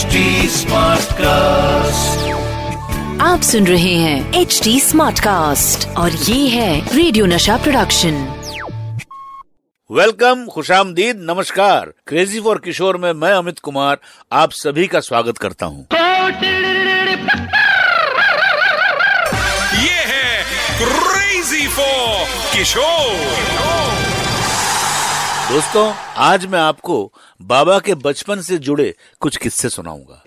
HD cast आप सुन रहे हैं एच डी स्मार्ट कास्ट और ये है रेडियो नशा प्रोडक्शन वेलकम खुशामदीद नमस्कार। क्रेजी फॉर किशोर में मैं अमित कुमार आप सभी का स्वागत करता हूँ। ये है क्रेजी फॉर किशोर दोस्तों आज मैं आपको बाबा के बचपन से जुड़े कुछ किस्से सुनाऊँगा।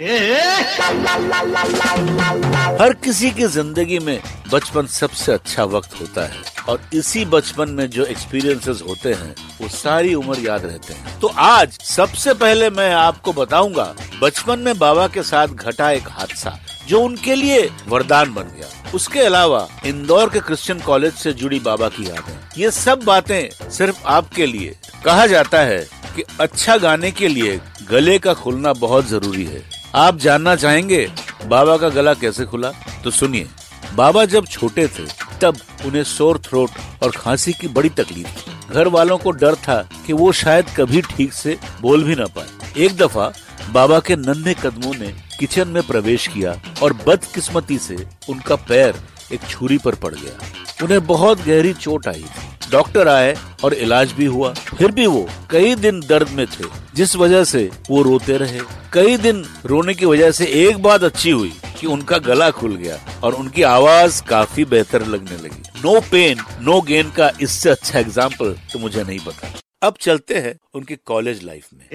हर किसी की ज़िंदगी में बचपन सबसे अच्छा वक्त होता है और इसी बचपन में जो एक्सपीरियंसेस होते हैं, वो सारी उम्र याद रहते हैं। तो आज सबसे पहले मैं आपको बताऊँगा, बचपन में बाबा के साथ घटा एक हादसा जो उनके लिए वरदान बन गया। उसके अलावा इंदौर के क्रिश्चियन कॉलेज से जुड़ी बाबा की यादें। ये सब बातें सिर्फ़ आपके लिए। कहा जाता है कि अच्छा गाने के लिए गले का खुलना बहुत ज़रूरी है। आप जानना चाहेंगे, बाबा का गला कैसे खुला? तो सुनिए, बाबा जब छोटे थे, तब उन्हें सोर थ्रोट और खांसी की बड़ी तकलीफ़ थी। घर वालों को डर था कि वो शायद कभी ठीक से बोल भी ना पाए। एक दफ़ा, बाबा के नन्हे कदमों ने किचन में प्रवेश किया और बदकिस्मती से उनका पैर एक छुरी पर पड़ गया। उन्हें बहुत गहरी चोट आई डॉक्टर आए और इलाज भी हुआ। फिर भी वो कई दिन दर्द में थे, जिस वजह से वो रोते रहे। कई दिन रोने की वजह से एक बात अच्छी हुई कि उनका गला खुल गया और उनकी आवाज़ काफ़ी बेहतर लगने लगी। नो पेन नो गेन का इससे अच्छा एग्ज़ाम्पल तो मुझे नहीं पता। अब चलते हैं उनकी कॉलेज लाइफ में।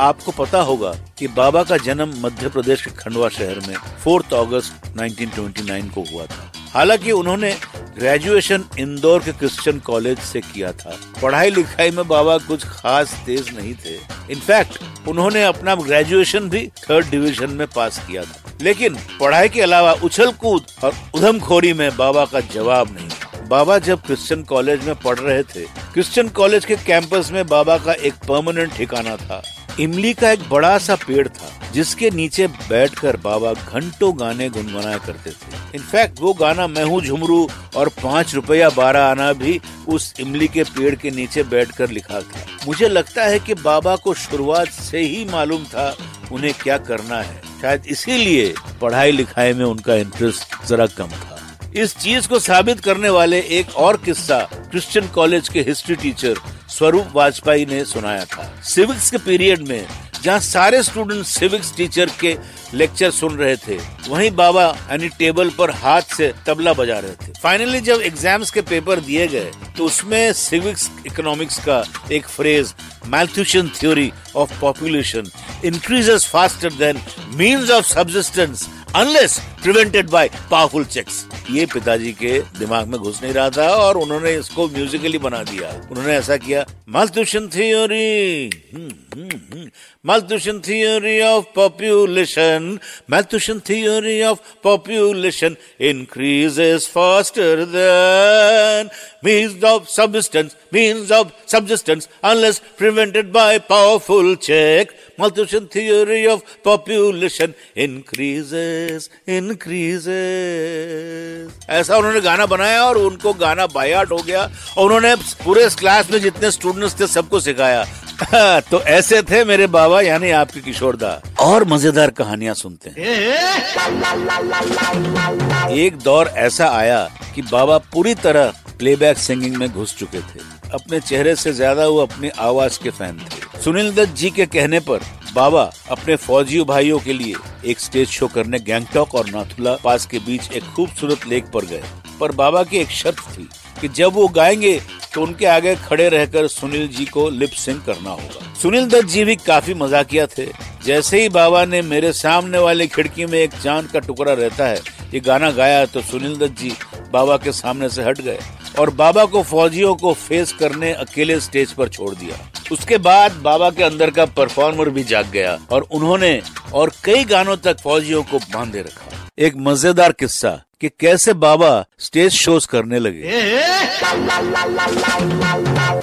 आपको पता होगा कि बाबा का जन्म मध्य प्रदेश के खंडवा शहर में 4 अगस्त 1929 को हुआ था। हालाँकि उन्होंने ग्रेजुएशन इंदौर के क्रिश्चियन कॉलेज से किया था। पढ़ाई लिखाई में बाबा कुछ खास तेज नहीं थे। इनफैक्ट उन्होंने अपना ग्रेजुएशन भी थर्ड डिवीज़न में पास किया था। लेकिन पढ़ाई के अलावा उछल कूद और उधम उधमखोरी में बाबा का जवाब नहीं बाबा जब क्रिश्चियन कॉलेज में पढ़ रहे थे क्रिश्चियन कॉलेज के कैंपस में बाबा का एक परमानेंट ठिकाना था। इमली का एक बड़ा सा पेड़ था, जिसके नीचे बैठकर बाबा घंटों गाने गुनगुनाया करते थे। इनफैक्ट वो गाना मैं हूँ झुमरू और पाँच रुपया बारह आना भी उस इमली के पेड़ के नीचे बैठकर लिखा था। मुझे लगता है कि बाबा को शुरुआत से ही मालूम था उन्हें क्या करना है। शायद इसीलिए पढ़ाई लिखाई में उनका इंटरेस्ट जरा कम था। इस चीज़ को साबित करने वाले एक और किस्सा क्रिश्चियन कॉलेज के हिस्ट्री टीचर स्वरूप वाजपेयी ने सुनाया था। सिविक्स के पीरियड में, जहाँ सारे स्टूडेंट सिविक्स टीचर के लेक्चर सुन रहे थे, वहीं बाबा यानी टेबल पर हाथ से तबला बजा रहे थे। फाइनली जब एग्ज़ाम्स के पेपर दिए गए तो उसमें सिविक्स इकोनॉमिक्स का एक phrase Malthusian theory of population increases faster than means of subsistence unless prevented by powerful checks ये पिताजी के दिमाग में घुस नहीं रहा था और उन्होंने इसको म्यूजिकली बना दिया उन्होंने ऐसा किया Malthusian theory Malthusian theory of population Malthusian theory of population increases faster than means of substance, means of subsistence, unless prevented by powerful check. Malthusian theory of population increases, increases. ऐसा उन्होंने गाना बनाया और उनको गाना बायाट हो गया और उन्होंने पूरे क्लास में जितने स्टूडेंट्स थे सबको सिखाया। तो ऐसे थे मेरे बाबा, यानी आपके किशोरदा और मज़ेदार कहानियाँ सुनते हैं। एक दौर ऐसा आया कि बाबा पूरी तरह प्लेबैक सिंगिंग में घुस चुके थे। अपने चेहरे से ज़्यादा वो अपनी आवाज़ के फ़ैन थे। सुनील दत्त जी के कहने पर बाबा, अपने फौजी भाइयों के लिए एक स्टेज शो करने गैंगटॉक और नाथुला पास के बीच एक खूबसूरत लेक पर गए। पर बाबा की एक शर्त थी कि जब वो गाएँगे तो उनके आगे खड़े रहकर सुनील जी को लिप सिंग करना होगा। सुनील दत्त जी भी काफ़ी मजाकिया थे। जैसे ही बाबा ने मेरे सामने वाली खिड़की में एक चाँद का टुकड़ा रहता है, ये गाना गाया तो सुनील दत्त जी बाबा के सामने से हट गए और बाबा को फौजियों को फेस करने अकेले स्टेज पर छोड़ दिया। उसके बाद बाबा के अंदर का परफॉर्मर भी जाग गया और उन्होंने और कई गानों तक फौजियों को बांधे रखा। एक मज़ेदार किस्सा कि कैसे बाबा स्टेज शोज़ करने लगे।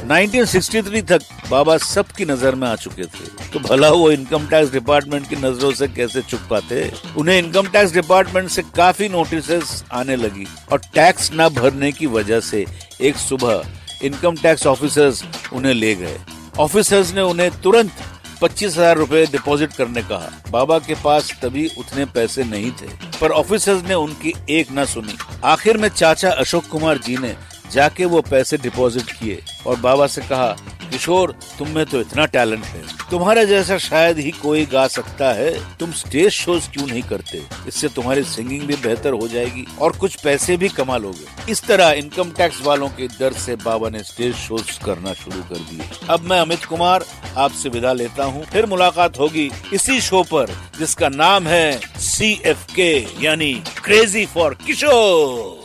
1963 तक बाबा सबकी नज़र में आ चुके थे। तो भला वो इनकम टैक्स डिपार्टमेंट की नज़रों से कैसे चुप पाते? उन्हें इनकम टैक्स डिपार्टमेंट से काफ़ी नोटिस आने लगी और टैक्स न भरने की वजह से एक सुबह इनकम टैक्स ऑफिसर्स उन्हें ले गए। ऑफिसर्स ने उन्हें तुरंत पच्चीस हज़ार रूपए डिपोजिट करने कहा। बाबा के पास तभी उतने पैसे नहीं थे, पर ऑफिसर्स ने उनकी एक न सुनी। आखिर में चाचा अशोक कुमार जी ने जाके वो पैसे डिपॉजिट किए और बाबा से कहा, किशोर, तुम में तो इतना टैलेंट है। तुम्हारे जैसा शायद ही कोई गा सकता है। तुम स्टेज शोज़ क्यों नहीं करते? इससे तुम्हारी सिंगिंग भी बेहतर हो जाएगी और कुछ पैसे भी कमा लोगे। इस तरह इनकम टैक्स वालों के डर से बाबा ने स्टेज शोज़ करना शुरू कर दिए। अब मैं अमित कुमार आपसे विदा लेता हूँ। फिर मुलाकात होगी इसी शो पर, जिसका नाम है सी एफ़ के यानी क्रेजी फॉर किशोर